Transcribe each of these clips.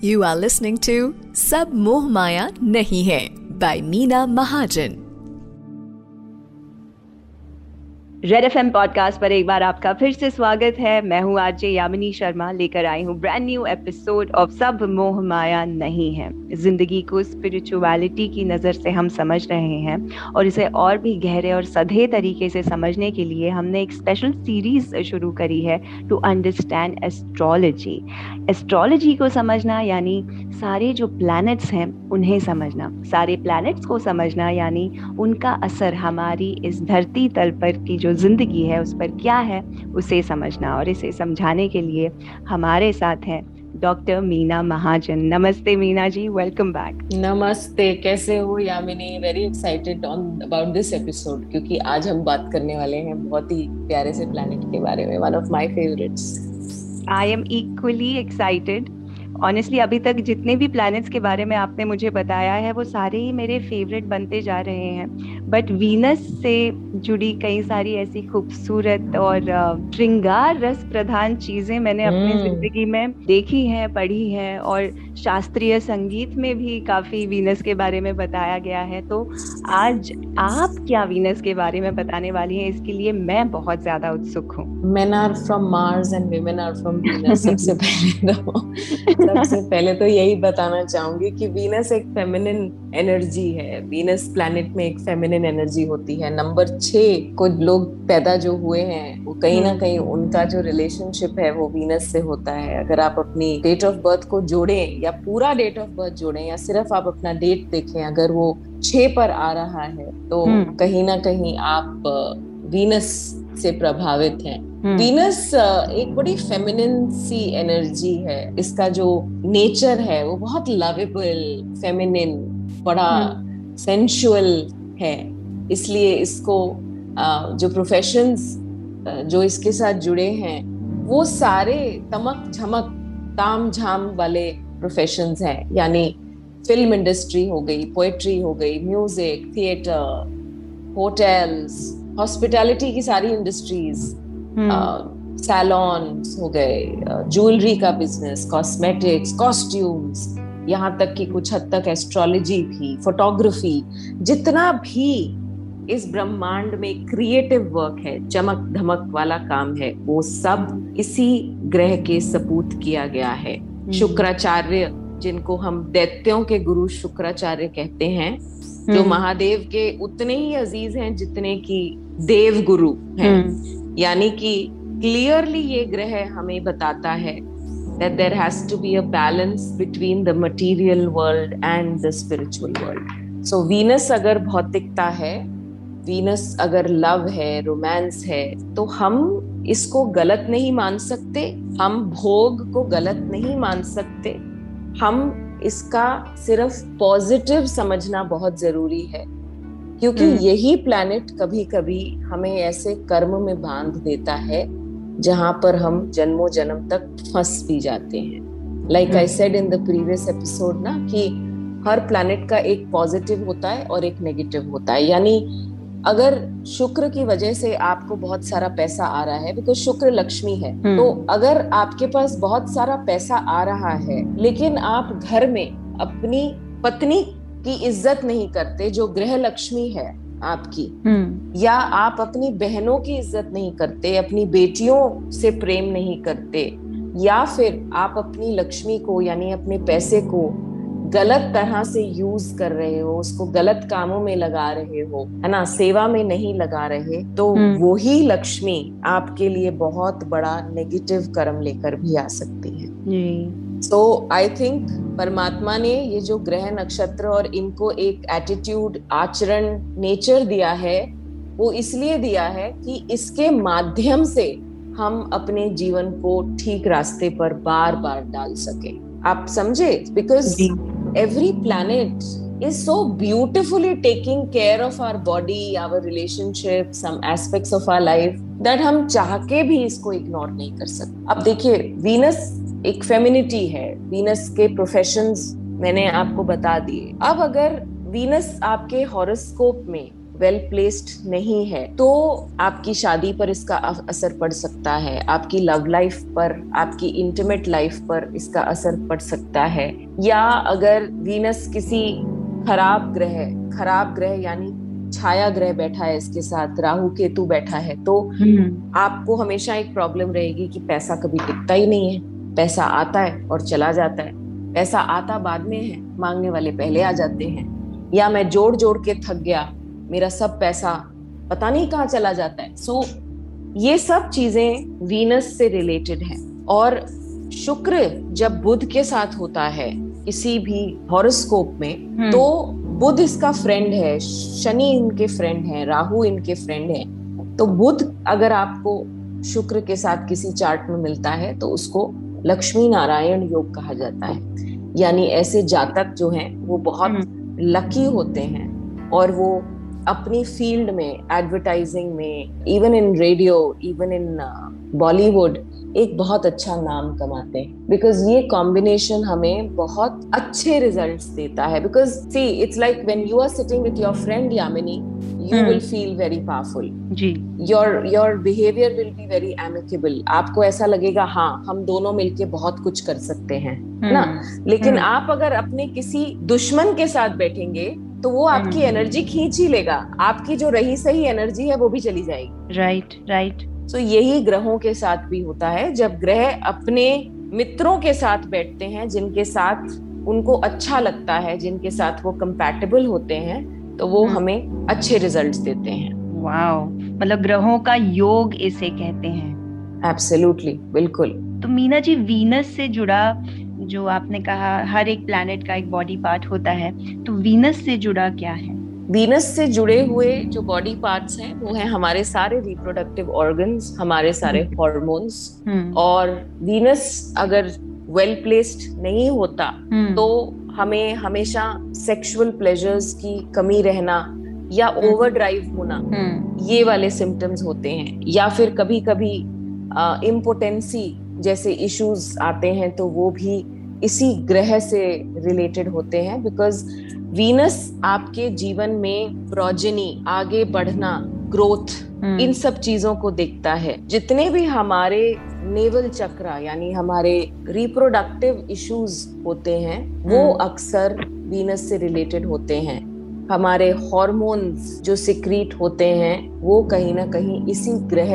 You are listening to Sab Moh Maya Nahi Hai by Meena Mahajan. Red F M podcast पर एक बार आपका फिर से स्वागत है। मैं हूँ आरजे यामिनी शर्मा, लेकर आई हूँ ब्रांड न्यू एपिसोड ऑफ़ सब मोह माया नहीं है। ज़िंदगी को स्पिरिचुअलिटी की नज़र से हम समझ रहे हैं और इसे और भी गहरे और सधे तरीके से समझने के लिए हमने एक स्पेशल सीरीज़ शुरू करी है टू अंडरस्टैंड एस्ट्रोलॉजी एस्ट्रोलॉजी को समझना यानी सारे जो प्लैनेट्स हैं, उन्हें समझना। सारे प्लैनेट्स को समझना यानी उनका असर हमारी इस धरती तल पर की जो ज़िंदगी है उस पर क्या है उसे समझना और इसे समझाने के लिए हमारे साथ हैं डॉक्टर मीना महाजन। नमस्ते मीना जी वेलकम बैक नमस्ते कैसे हो Yamini? Very excited on about this episode क्योंकि आज हम बात करने वाले हैं बहुत ही प्यारे से प्लैनेट के बारे में one of my favourites I am equally excited honestly अभी तक जितने भी प्लैनेट्स के बारे में आपने मुझे बताया है वो सारे ही मेरे फेवरेट बनते जा रहे हैं। बट वीनस से जुड़ी कई सारी ऐसी खूबसूरत और श्रृंगार रस प्रधान चीज़ें मैंने अपनी hmm. ज़िंदगी में देखी हैं पढ़ी हैं और शास्त्रीय संगीत में भी काफ़ी वीनस के बारे में बताया गया है। तो आज आप क्या वीनस के बारे में बताने वाली हैं इसके लिए मैं बहुत ज़्यादा उत्सुक हूँ। Men are from Mars and women are from Venus सबसे पहले तो। सबसे पहले तो यही बताना चाहूँगी कि वीनस एक फेमिनिन एनर्जी है वीनस प्लैनेट में एक फेमिनिन एनर्जी होती है नंबर छ को लोग पैदा जो हुए हैं वो कहीं ना हम्म। कहीं उनका जो रिलेशनशिप है वो वीनस से होता है अगर आप अपनी डेट ऑफ़ बर्थ को जोड़ें या पूरा डेट ऑफ़ बर्थ जोड़ें या सिर्फ़ आप अपना डेट देखें अगर वो छ पर आ रहा है तो हम्म। कहीं ना कहीं आप वीनस से प्रभावित हैं वीनस हम्म। एक बड़ी फेमिनिन सी एनर्जी है इसका जो नेचर है वो बहुत लवेबल फेमिनिन बड़ा सेंशुअल हम्म। है इसलिए इसको जो प्रोफेशंस जो इसके साथ जुड़े हैं वो सारे तमक झमक ताम झाम वाले प्रोफेशंस हैं यानी फ़िल्म इंडस्ट्री हो गई पोएट्री हो गई म्यूज़िक थिएटर होटल्स हॉस्पिटैलिटी की सारी इंडस्ट्रीज़ सैलॉन हम्म। हो गए ज्वेलरी का बिज़नेस कॉस्मेटिक्स कॉस्ट्यूम्स यहाँ तक कि कुछ हद तक एस्ट्रोलॉजी भी फोटोग्राफी जितना भी इस ब्रह्मांड में क्रिएटिव वर्क है चमक धमक वाला काम है वो सब इसी ग्रह के सपूत किया गया है हम्म। शुक्राचार्य जिनको हम दैत्यों के गुरु शुक्राचार्य कहते हैं जो हम्म। महादेव के उतने ही अज़ीज़ हैं जितने की देव गुरु हैं यानी कि क्लियरली ये ग्रह हमें बताता है that there has to be a balance between the material world and the spiritual world. So Venus अगर भौतिकता है वीनस अगर लव है रोमांस है तो हम इसको गलत नहीं मान सकते हम भोग को गलत नहीं मान सकते। हम इसका सिर्फ़ पॉजिटिव समझना बहुत ज़रूरी है। क्योंकि हम्म। यही प्लैनेट कभी कभी हमें ऐसे कर्म में बाँध देता है जहाँ पर हम जन्मों जन्म तक फंस भी जाते हैं like I said in the previous episode ना कि हर प्लैनेट का एक पॉजिटिव होता है और एक नेगेटिव होता है यानी अगर शुक्र की वजह से आपको बहुत सारा पैसा आ रहा है बिकॉज़ शुक्र लक्ष्मी है हम्म। तो अगर आपके पास बहुत सारा पैसा आ रहा है लेकिन आप घर में अपनी पत्नी की इज़्ज़त नहीं करते जो गृह लक्ष्मी है आपकी हम्म। या आप अपनी बहनों की इज़्ज़त नहीं करते अपनी बेटियों से प्रेम नहीं करते या फिर आप अपनी लक्ष्मी को यानी अपने पैसे को गलत तरह से यूज़ कर रहे हो उसको गलत कामों में लगा रहे हो है ना सेवा में नहीं लगा रहे तो हम्म। वही लक्ष्मी आपके लिए बहुत बड़ा नेगेटिव कर्म लेकर भी आ सकती है सो आई थिंक परमात्मा ने ये जो ग्रह नक्षत्र और इनको एक एटीट्यूड आचरण नेचर दिया है वो इसलिए दिया है कि इसके माध्यम से हम अपने जीवन को ठीक रास्ते पर बार बार डाल सके। आप समझे? Because every planet is so beautifully taking care of our body our relationship some aspects of our life that हम चाह के भी इसको इग्नोर नहीं कर सकते। अब देखिए वीनस एक फेमिनिटी है। वीनस के प्रोफेशंस मैंने आपको बता दिए। अब अगर वीनस आपके हॉरोस्कोप में वेल प्लेस्ड नहीं है तो आपकी शादी पर इसका असर पड़ सकता है। आपकी लव लाइफ पर आपकी इंटीमेट लाइफ पर इसका असर पड़ सकता है। या अगर वीनस किसी खराब ग्रह खराब ग्रह यानी छाया ग्रह बैठा है इसके साथ राहु केतु बैठा है तो हम्म। आपको हमेशा एक प्रॉब्लम रहेगी कि पैसा कभी टिकता ही नहीं है। पैसा आता है और चला जाता है। पैसा आता बाद में है मांगने वाले पहले आ जाते हैं। या मैं जोड़ जोड़ के थक गया मेरा सब पैसा पता नहीं कहाँ चला जाता है। सो so, ये सब चीज़ें वीनस से रिलेटेड है। और शुक्र जब बुध के साथ होता है किसी भी हॉरोस्कोप में हम्म। तो बुध इसका फ्रेंड है शनि इनके फ्रेंड है राहु इनके फ्रेंड है। तो बुध अगर आपको शुक्र के साथ किसी चार्ट में मिलता है तो उसको लक्ष्मी नारायण योग कहा जाता है। यानी ऐसे जातक जो हैं वो बहुत लकी हम्म। होते हैं और वो अपनी फ़ील्ड में एडवर्टाइजिंग में even in radio even in Bollywood एक बहुत अच्छा नाम कमाते हैं। बिकॉज़ ये कॉम्बिनेशन हमें बहुत अच्छे रिजल्ट्स देता है। Because see it's like when you are sitting with your friend Yamini you will feel very powerful ji your your behaviour will be very amicable आपको ऐसा लगेगा हाँ हम दोनों मिलके बहुत कुछ कर सकते हैं hmm. ना लेकिन hmm. आप अगर अपने किसी दुश्मन के साथ बैठेंगे तो वो आपकी एनर्जी hmm. खींच ही लेगा आपकी जो रही सही एनर्जी है वो भी चली जाएगी राइट राइट right. तो यही ग्रहों के साथ भी होता है जब ग्रह अपने मित्रों के साथ बैठते हैं जिनके साथ उनको अच्छा लगता है जिनके साथ वो कंपैटिबल होते हैं तो वो हम्म। हमें अच्छे रिजल्ट्स देते हैं वाओ मतलब ग्रहों का योग इसे कहते हैं एब्सोल्युटली बिल्कुल तो मीना जी वीनस से जुड़ा जो आपने कहा हर एक प्लैनेट का एक बॉडी पार्ट होता है तो वीनस से जुड़ा क्या है वीनस से जुड़े हुए जो बॉडी पार्ट्स हैं वो हैं हमारे सारे रिप्रोडक्टिव ऑर्गन्स हमारे सारे हॉर्मोन्स हम्म। और वीनस अगर वेल well प्लेस्ड नहीं होता हम्म। तो हमें हमेशा सेक्सुअल प्लेजर्स की कमी रहना या ओवर हम्म। ड्राइव होना ये वाले सिम्टम्स होते हैं। या फिर कभी कभी इम्पोटेंसी जैसे इश्यूज़ आते हैं तो वो भी इसी ग्रह से रिलेटेड होते हैं। बिकॉज़ वीनस आपके जीवन में प्रोजनी आगे बढ़ना ग्रोथ हम्म। इन सब चीज़ों को देखता है जितने भी हमारे नेवल चक्र यानी हमारे रिप्रोडक्टिव इश्यूज़ होते हैं वो हम्म। अक्सर वीनस से रिलेटेड होते हैं हमारे हॉर्मोन्स जो सिक्रीट होते हैं वो कहीं ना कहीं इसी ग्रह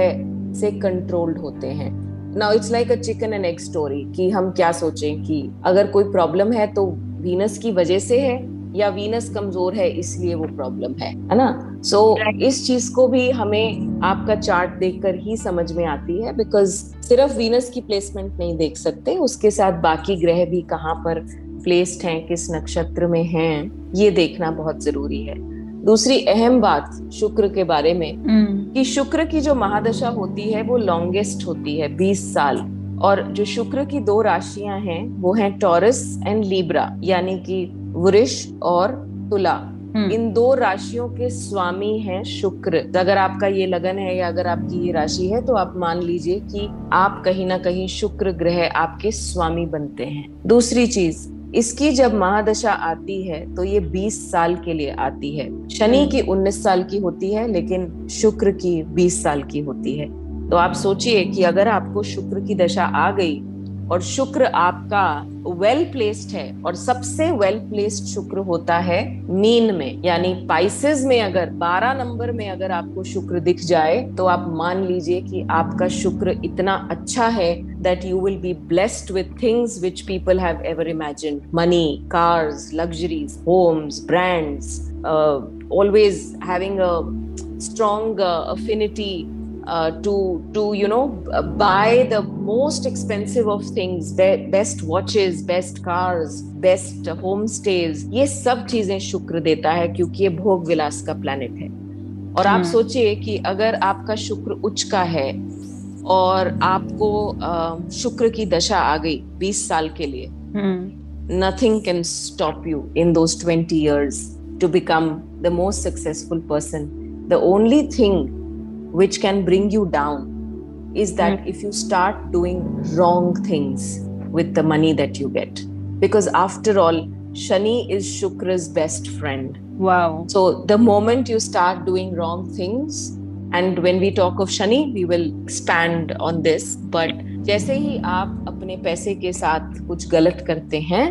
से कंट्रोल्ड होते हैं now it's like a chicken and egg story कि हम क्या सोचें कि अगर कोई प्रॉब्लम है तो वीनस की वजह से है या वीनस कमज़ोर है इसलिए वो प्रॉब्लम है है ना? सो so, इस चीज़ को भी हमें आपका चार्ट देखकर ही समझ में आती है बिकॉज़ सिर्फ़ वीनस की प्लेसमेंट नहीं देख सकते उसके साथ बाकी ग्रह भी कहाँ पर प्लेस्ड हैं किस नक्षत्र में हैं ये देखना बहुत ज़रूरी है। दूसरी अहम बात शुक्र के बारे में mm. कि शुक्र की जो महादशा होती है वो लॉन्गेस्ट होती है 20 साल। और जो शुक्र की दो राशियाँ हैं वो हैं टॉरस एंड लीब्रा यानी कि वृष और तुला। हम्म। इन दो राशियों के स्वामी हैं शुक्र। अगर आपका ये लगन है या अगर आपकी ये राशि है तो आप मान लीजिए कि आप कहीं ना कहीं शुक्र ग्रह आपके स्वामी बनते हैं। दूसरी चीज़ इसकी जब महादशा आती है तो ये 20 साल के लिए आती है। शनि हम्म। की 19 साल की होती है लेकिन शुक्र की 20 साल की होती है। तो आप सोचिए कि अगर आपको शुक्र की दशा आ गई और शुक्र आपका वेल प्लेस्ड है और सबसे वेल प्लेस्ड शुक्र होता है मीन में यानी पाइसेस में अगर 12 नंबर में अगर आपको शुक्र दिख जाए तो आप मान लीजिए कि आपका शुक्र इतना अच्छा है that you will be blessed with things which people have ever imagine money cars luxuries homes brands always having a uh, affinity uh, to to you know buy the most expensive of things be, best watches best cars best homestays ये सब चीज़ें शुक्र देता है क्योंकि ये भोग विलास का प्लैनेट है और आप सोचिए कि अगर आपका शुक्र उच्च का है और आपको शुक्र की दशा आ गई 20 साल के लिए nothing can stop you in those 20 years to become the most successful person the only thing which can bring you down is that mm. if you start doing wrong things with the money that you get because after all Shani is Shukra's best friend. Wow. So the moment you start doing wrong things, and when we talk of Shani, we will expand on this. But जैसे ही आप अपने पैसे के साथ कुछ गलत करते हैं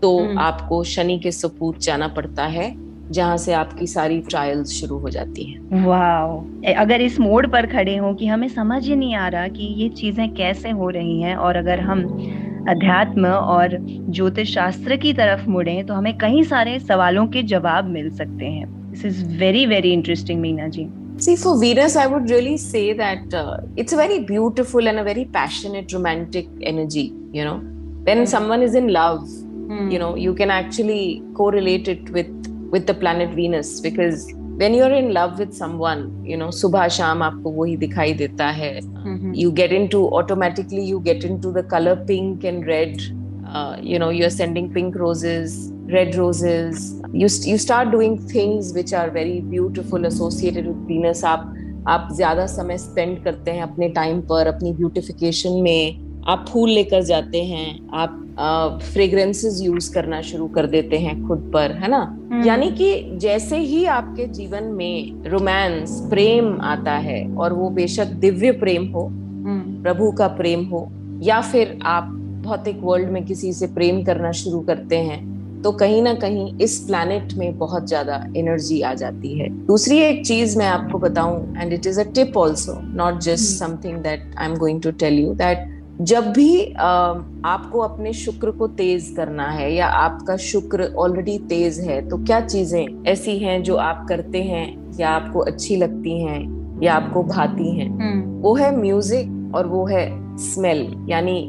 तो hmm. आपको शनि के सपूत जाना पड़ता है जहाँ से आपकी सारी ट्रायल्स शुरू हो जाती हैं वाओ अगर इस मोड़ पर खड़े हो कि हमें समझ ही नहीं आ रहा कि ये चीज़ें कैसे हो रही हैं और अगर हम अध्यात्म और ज्योतिष शास्त्र की तरफ़ मुड़े तो हमें कई सारे सवालों के जवाब मिल सकते हैं this is very very interesting Meena ji See, for Venus, I would really say that uh, it's a very beautiful and a very passionate, romantic energy. You know, when mm. someone is in love, mm. you know, you can actually correlate it with with the planet Venus because when you're in love with someone, you know, subha sham aapko wahi dikhai deta hai. Mm-hmm. You get into automatically, you get into the color pink and red. Uh, you know, you're sending pink roses, red roses. You you start doing things which are very beautiful associated with Venus. आप आप ज़्यादा समय spend करते हैं अपने time पर अपनी beautification में आप फूल लेकर जाते हैं आप फ्रेग्रेंसेस यूज़ करना शुरू कर देते हैं खुद पर है ना हम्म। यानी कि जैसे ही आपके जीवन में रोमांस प्रेम आता है और वो बेशक दिव्य प्रेम हो हम्म। प्रभु का प्रेम हो या फिर आप भौतिक वर्ल्ड में किसी से प्रेम करना शुरू करते हैं तो कहीं ना कहीं इस प्लैनेट में बहुत ज़्यादा एनर्जी आ जाती है दूसरी एक चीज़ मैं आपको बताऊँ and it is a tip also not just something that I am going to tell you that जब भी आपको अपने शुक्र को तेज करना है या आपका शुक्र ऑलरेडी तेज है तो क्या चीज़ें ऐसी हैं जो आप करते हैं या आपको अच्छी लगती हैं या आपको भाती हैं हम्म। वो है म्यूज़िक और वो है स्मेल यानी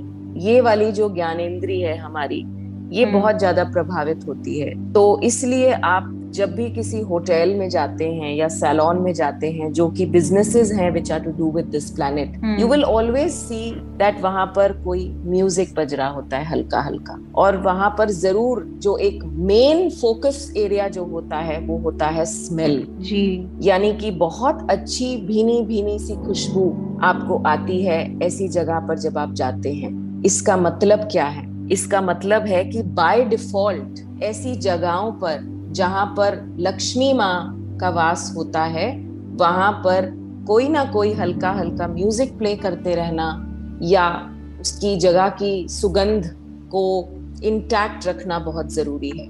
ये वाली जो ज्ञानेन्द्री है हमारी ये हम्म। बहुत ज़्यादा प्रभावित होती है तो इसलिए आप जब भी किसी होटल में जाते हैं या सैलॉन में जाते हैं जो कि बिजनेसेस हैं which are to do with this planet you will always see that वहाँ पर कोई म्यूज़िक बज रहा होता है हल्का हल्का और वहाँ पर ज़रूर जो एक मेन फोकस एरिया जो होता है वो होता है स्मेल जी। यानी कि बहुत अच्छी भीनी भीनी सी खुशबू आपको आती है ऐसी जगह पर जब आप जाते हैं। इसका मतलब क्या है? इसका मतलब है कि बाय डिफ़ॉल्ट ऐसी जगहों पर जहाँ पर लक्ष्मी माँ का वास होता है, वहाँ पर कोई ना कोई हल्का हल्का म्यूज़िक प्ले करते रहना या उसकी जगह की सुगंध को इंटैक्ट रखना बहुत ज़रूरी है।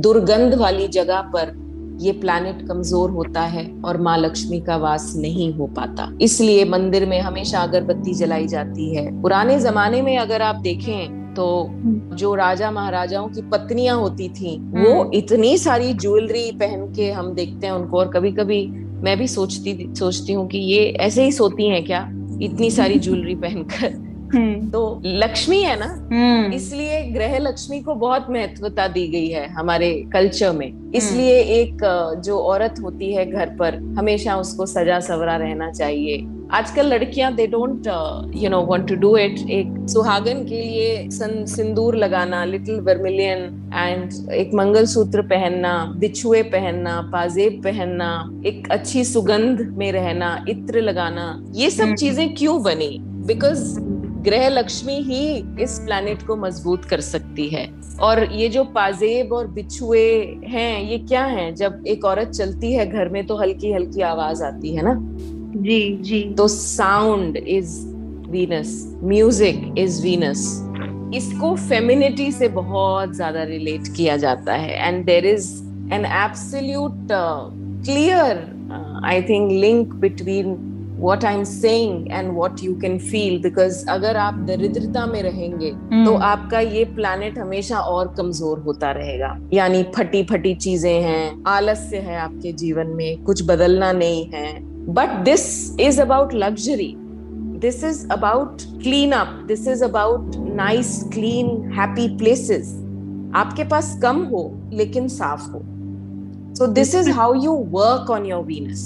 दुर्गंध वाली जगह पर ये प्लैनेट कमज़ोर होता है और माँ लक्ष्मी का वास नहीं हो पाता। इसलिए मंदिर में हमेशा अगरबत्ती जलाई जाती है। पुराने जमाने में अगर आप देखें तो हम्म। जो राजा महाराजाओं की पत्नियाँ होती थी वो हम्म। इतनी सारी ज्वेलरी पहन के हम देखते हैं उनको और कभी कभी मैं भी सोचती सोचती हूँ कि ये ऐसे ही सोती हैं क्या इतनी सारी ज्वेलरी पहनकर। तो लक्ष्मी है ना? इसलिए ग्रह लक्ष्मी को बहुत महत्वता दी गई है हमारे कल्चर में। इसलिए एक जो औरत होती है घर पर हमेशा उसको सजा सवरा रहना चाहिए। आजकल लड़कियाँ they don't you know want to do it एक सुहागन के लिए सिंदूर लगाना लिटिल वर्मिलियन एंड एक मंगलसूत्र पहनना बिछुए पहनना पाजेब पहनना एक अच्छी सुगंध में रहना इत्र लगाना ये सब हम्म। चीज़ें क्यों बनी? बिकॉज़ ग्रह लक्ष्मी ही इस प्लैनेट को मज़बूत कर सकती है। और ये जो पाजेब और बिछुए हैं ये क्या हैं? जब एक औरत चलती है घर में तो हल्की हल्की आवाज़ आती है ना? जी जी। तो sound is Venus music is Venus इसको फेमिनिटी से बहुत ज़्यादा रिलेट किया जाता है। And there is an absolute clear I think link between what I'm saying and what you can feel because अगर आप दरिद्रता में रहेंगे hmm. तो आपका ये प्लानिट हमेशा और कमज़ोर होता रहेगा यानी फटी फटी चीज़ें हैं आलस्य है आपके जीवन में कुछ बदलना नहीं है But this is about luxury. This is about clean up. This is about nice, clean, happy places. आपके पास कम हो लेकिन साफ़ हो so this is how you work on your Venus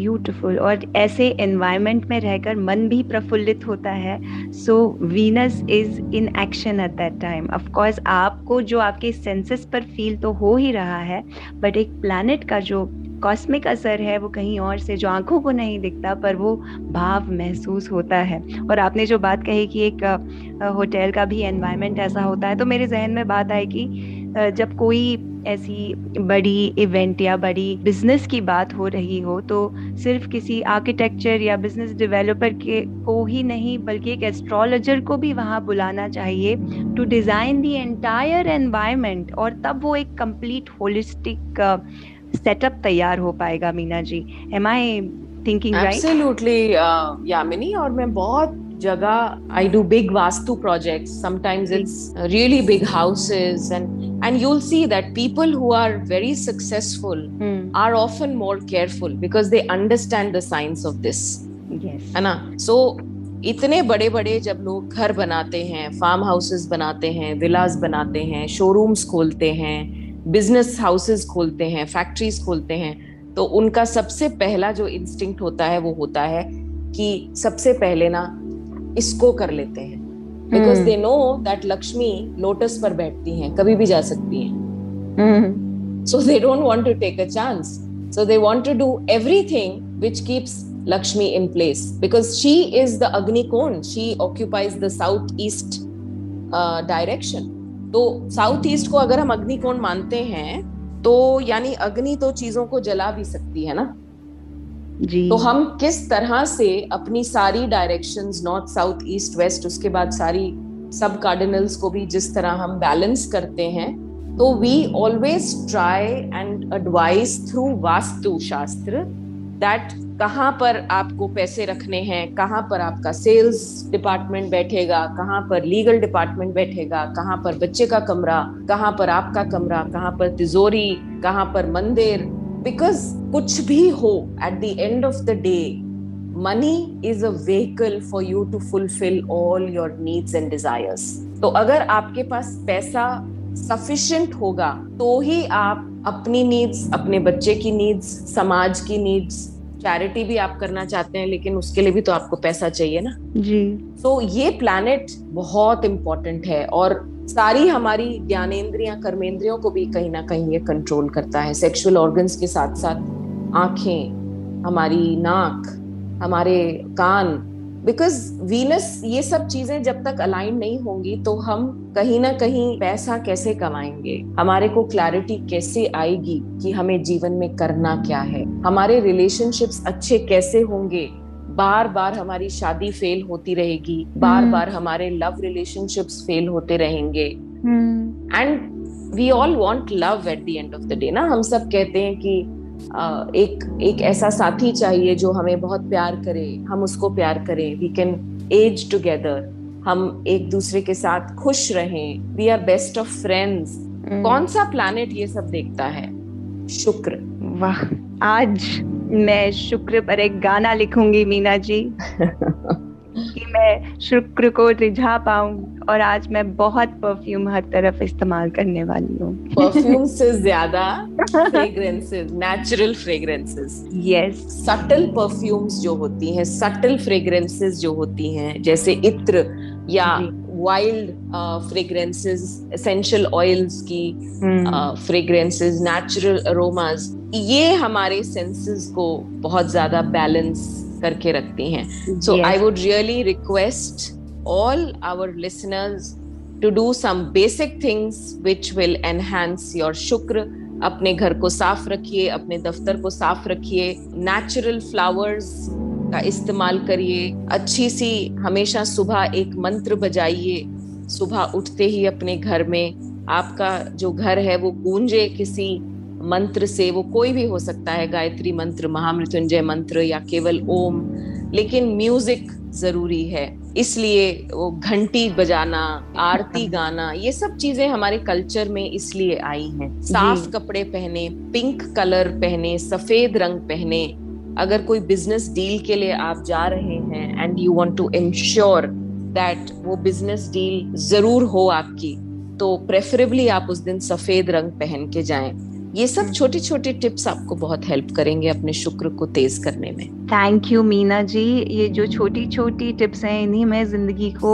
beautiful और ऐसे एनवायरनमेंट में रहकर मन भी प्रफुल्लित होता है. So Venus is in action at that time of course आपको जो आपके सेंसेस पर फील तो हो ही रहा है बट एक प्लानट का जो कॉस्मिक असर है, वो कहीं और से, जो आँखों को नहीं दिखता, पर वो भाव महसूस होता है. और आपने जो बात कही कि एक होटल का भी एनवायरनमेंट ऐसा होता है तो मेरे जहन में बात आई कि जब कोई ऐसी बड़ी इवेंट या बड़ी बिज़नेस की बात हो रही हो तो सिर्फ़ किसी आर्किटेक्चर या बिज़नेस डेवलपर के, को ही नहीं, बल्कि एक एस्ट्रोलॉजर को भी वहाँ बुलाना चाहिए to design the entire environment और तब वो एक कंप्लीट होलिस्टिक सेटअप तैयार हो पाएगा Meena ji. Am I thinking right absolutely Yamini, और मैं बहुत जगह I do big Vastu projects. Sometimes it's really big houses, and and you'll see that people who are very successful hmm. are often more careful because they understand the science of this. Yes. है ना? So इतने बड़े बड़े जब लोग घर बनाते हैं फार्म हाउसेस बनाते हैं विलास बनाते हैं शोरूम्स खोलते हैं बिज़नेस हाउसेस खोलते हैं फैक्ट्रीज खोलते हैं तो उनका सबसे पहला जो इंस्टिंक्ट होता है वो होता है कि सबसे पहले ना इसको कर लेते हैं। Because they know that Lakshmi lotus पर बैठती हैं कभी भी जा सकती हैं। So they don't want to take a chance so they want to do everything which keeps Lakshmi in place. Because she is the Agnikon. She occupies the southeast uh, direction. तो south east को अगर हम अग्निकोण मानते हैं तो यानी अग्नि तो चीज़ों को जला भी सकती है ना? जी। तो हम किस तरह से अपनी सारी directions north south east west उसके बाद सारी सब कार्डिनल्स को भी जिस तरह हम बैलेंस करते हैं तो we always try and advise through vastu shastra that कहाँ पर आपको पैसे रखने हैं, कहाँ पर आपका सेल्स डिपार्टमेंट बैठेगा, कहाँ पर लीगल डिपार्टमेंट बैठेगा, कहाँ पर बच्चे का कमरा, कहाँ पर आपका कमरा, कहाँ पर तिजोरी, कहाँ पर मंदिर बिकॉज़ कुछ भी हो at the end of the day money is a vehicle for you to fulfil all your needs and desires तो अगर आपके पास पैसा सफिशिएंट होगा तो ही आप अपनी नीड्स अपने बच्चे की नीड्स समाज की नीड्स चैरिटी भी आप करना चाहते हैं लेकिन उसके लिए भी तो आपको पैसा चाहिए ना। जी। तो so, ये प्लानिट बहुत इम्पोर्टेंट है और सारी हमारी ज्ञानेन्द्रिया कर्मेंद्रियों को भी कहीं ना कहीं ये कंट्रोल करता है। सेक्सुअल ऑर्गन्स के साथ साथ आँखें हमारी नाक हमारे कान बिकॉज़ वीनस ये सब चीज़ें जब तक अलाइन नहीं होंगी तो हम कहीं ना कहीं पैसा कैसे कमाएँगे? हमारे को क्लैरिटी कैसे आएगी कि हमें जीवन में करना क्या है? हमारे रिलेशनशिप्स अच्छे कैसे होंगे? बार बार हमारी शादी फेल होती रहेगी। बार बार हमारे लव रिलेशनशिप्स फेल होते रहेंगे। And we all want love at the end of the day ना? हम सब कहते हैं कि एक एक ऐसा साथी चाहिए जो हमें बहुत प्यार करे हम उसको प्यार करें। वी कैन एज टुगेदर हम एक दूसरे के साथ खुश रहें। We are best of friends कौन सा प्लानिट ये सब देखता है? शुक्र। वाह आज मैं शुक्र पर एक गाना लिखूँगी मीना जी। कि मैं शुक्र को रिझा पाऊँ और आज मैं बहुत परफ्यूम हर तरफ़ इस्तेमाल करने वाली हूँ। परफ्यूम से ज़्यादा fragrances natural fragrances yes subtle perfumes जो होती हैं सटल फ्रेग्रेंसेस जो होती हैं जैसे इत्र या वाइल्ड फ्रेग्रेंसेस एसेंशियल ऑयल्स की फ्रेग्रेंसेस नेचुरल अरोमास ये हमारे सेंसेस को बहुत ज़्यादा बैलेंस करके रखती हैं। So I would really request all our listeners to do some basic things which will enhance your शुक्र अपने घर को साफ़ रखिए अपने दफ्तर को साफ़ रखिए नेचुरल फ्लावर्स का इस्तेमाल करिए अच्छी सी हमेशा सुबह एक मंत्र बजाइए सुबह उठते ही अपने घर में आपका जो घर है वो गूंजे किसी मंत्र से वो कोई भी हो सकता है गायत्री मंत्र महामृत्युंजय मंत्र या केवल ओम। लेकिन म्यूज़िक ज़रूरी है। इसलिए वो घंटी बजाना आरती गाना ये सब चीज़ें हमारे कल्चर में इसलिए आई हैं। साफ़ कपड़े पहने पिंक कलर पहने सफ़ेद रंग पहने अगर कोई बिज़नेस डील के लिए आप जा रहे हैं and you want to ensure that वो बिज़नेस डील ज़रूर हो आपकी तो प्रेफरेबली आप उस दिन सफ़ेद रंग पहन के जाएँ। ये सब छोटी छोटी टिप्स आपको बहुत हेल्प करेंगे अपने शुक्र को तेज करने में। Thank you Meena ji. ये जो छोटी छोटी टिप्स हैं इन्हीं में ज़िंदगी को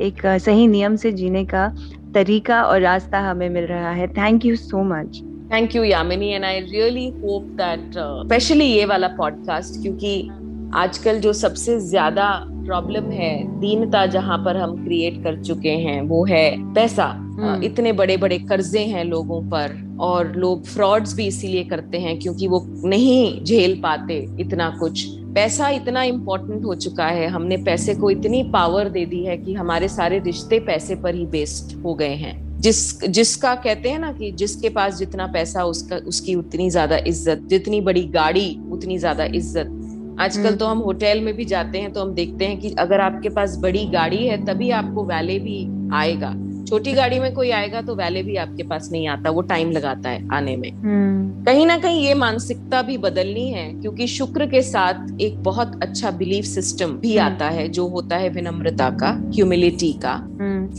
एक सही नियम से जीने का तरीका और रास्ता हमें मिल रहा है। Thank you so much thank you Yamini and I really hope that specially ये वाला पॉडकास्ट क्योंकि आजकल जो सबसे ज़्यादा प्रॉब्लम है दीनता जहाँ पर हम क्रिएट कर चुके हैं वो है पैसा। हम्म। इतने बड़े बड़े कर्जे हैं लोगों पर। और लोग फ्रॉड्स भी इसीलिए करते हैं क्योंकि वो नहीं झेल पाते इतना कुछ। पैसा इतना इम्पोर्टेंट हो चुका है। हमने पैसे को इतनी पावर दे दी है कि हमारे सारे रिश्ते पैसे पर ही बेस्ड हो गए हैं। जिस जिसका कहते हैं ना कि जिसके पास जितना पैसा उसका उसकी उतनी ज़्यादा इज़्ज़त। जितनी बड़ी गाड़ी उतनी ज़्यादा इज़्ज़त। आजकल हम्म। तो हम होटल में भी जाते हैं तो हम देखते हैं कि अगर आपके पास बड़ी गाड़ी है तभी आपको वैले भी आएगा। छोटी गाड़ी में कोई आएगा तो वैले भी आपके पास नहीं आता वो टाइम लगाता है आने में हम्म। कहीं ना कहीं ये मानसिकता भी बदलनी है क्योंकि शुक्र के साथ एक बहुत अच्छा बिलीफ सिस्टम भी हम्म। आता है जो होता है विनम्रता का ह्यूमिलिटी का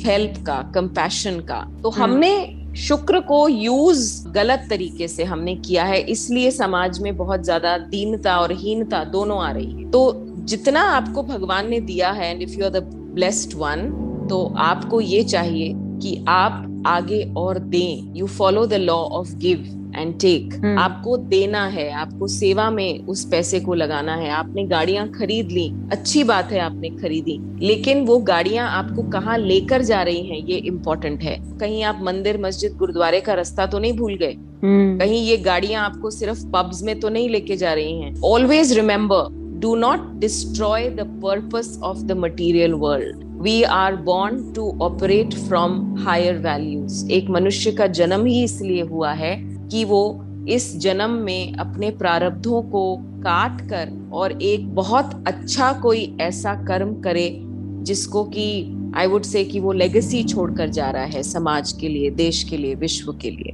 हेल्प हम्म। का कंपैशन का तो हमने शुक्र को यूज़ गलत तरीके से हमने किया है इसलिए समाज में बहुत ज़्यादा दीनता और हीनता दोनों आ रही है तो जितना आपको भगवान ने दिया है and if you are the blessed one तो आपको ये चाहिए कि आप आगे और दें। You follow the law of give and take आपको देना है आपको सेवा में उस पैसे को लगाना है। आपने गाड़ियाँ खरीद ली अच्छी बात है आपने खरीदी। लेकिन वो गाड़ियाँ आपको कहाँ लेकर जा रही हैं ये इम्पोर्टेंट है। कहीं आप मंदिर मस्जिद गुरुद्वारे का रास्ता तो नहीं भूल गए? hmm. कहीं ये गाड़ियाँ आपको सिर्फ़ पब्स में तो नहीं लेके जा रही हैं? Always remember do not destroy the purpose of the material world we are born to operate from higher values एक मनुष्य का जन्म ही इसलिए हुआ है कि वो इस जन्म में अपने प्रारब्धों को काट कर और एक बहुत अच्छा कोई ऐसा कर्म करे जिसको कि आई वुड से कि वो लेगेसी छोड़कर जा रहा है समाज के लिए, देश के लिए, विश्व के लिए।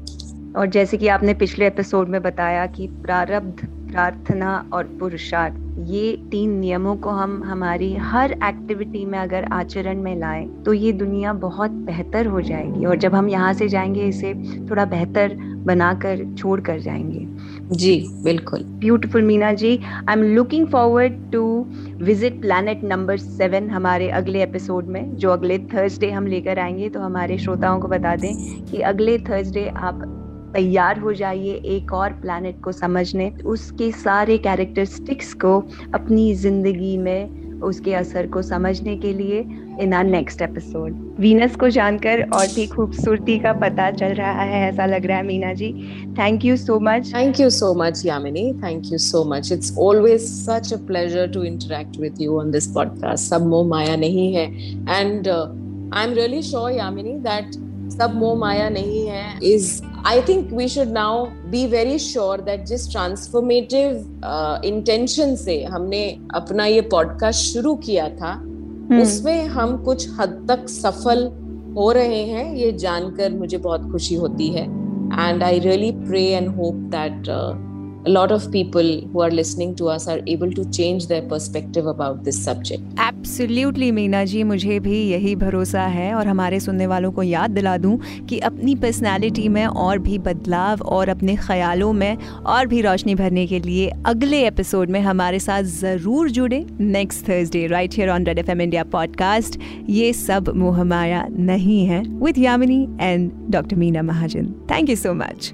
और जैसे कि आपने पिछले एपिसोड में बताया कि प्रारब्ध प्रार्थना और पुरुषार्थ ये तीन नियमों को हम हमारी हर एक्टिविटी में अगर आचरण में लाएँ तो ये दुनिया बहुत बेहतर हो जाएगी। और जब हम यहाँ से जाएँगे इसे थोड़ा बेहतर बनाकर छोड़ कर जाएँगे। जी बिल्कुल। Beautiful Meena ji I am looking forward to visit planet number seven हमारे अगले एपिसोड में जो अगले थर्सडे हम लेकर आएँगे। तो हमारे श्रोताओं को बता दें कि अगले थर्सडे आप तैयार हो जाइए एक और प्लानट को समझने। उसके सारे कैरेक्टरिस्टिक्स को अपनी ज़िंदगी में उसके असर को समझने के लिए in our next episode Venus को जानकर और भी खूबसूरती का पता चल रहा है, ऐसा लग रहा है Meena ji. Thank you so much thank you so much Yamini thank you so much it's always such a pleasure to interact with you on this podcast सब मोह माया नहीं है and I am really sure Yamini that सब मोह माया नहीं है is I think we should now be very sure that जिस ट्रांसफॉर्मेटिव इंटेंशन से हमने अपना ये पॉडकास्ट शुरू किया था hmm. उसमें हम कुछ हद तक सफल हो रहे हैं ये जानकर मुझे बहुत खुशी होती है and I really pray and hope that a lot of people who are listening to us are able to change their perspective about this subject. Absolutely Meena ji मुझे भी यही भरोसा है और हमारे सुनने वालों को याद दिला दूँ कि अपनी पर्सनालिटी में और भी बदलाव और अपने ख्यालों में और भी रोशनी भरने के लिए अगले एपिसोड में हमारे साथ ज़रूर जुड़े next Thursday right here on Red F M India podcast ये सब मोहमाया नहीं है। With Yamini and doctor Meena Mahajan thank you so much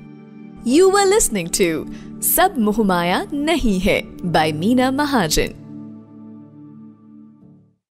you are listening to सब मुहमाया नहीं है। बाय मीना महाजन।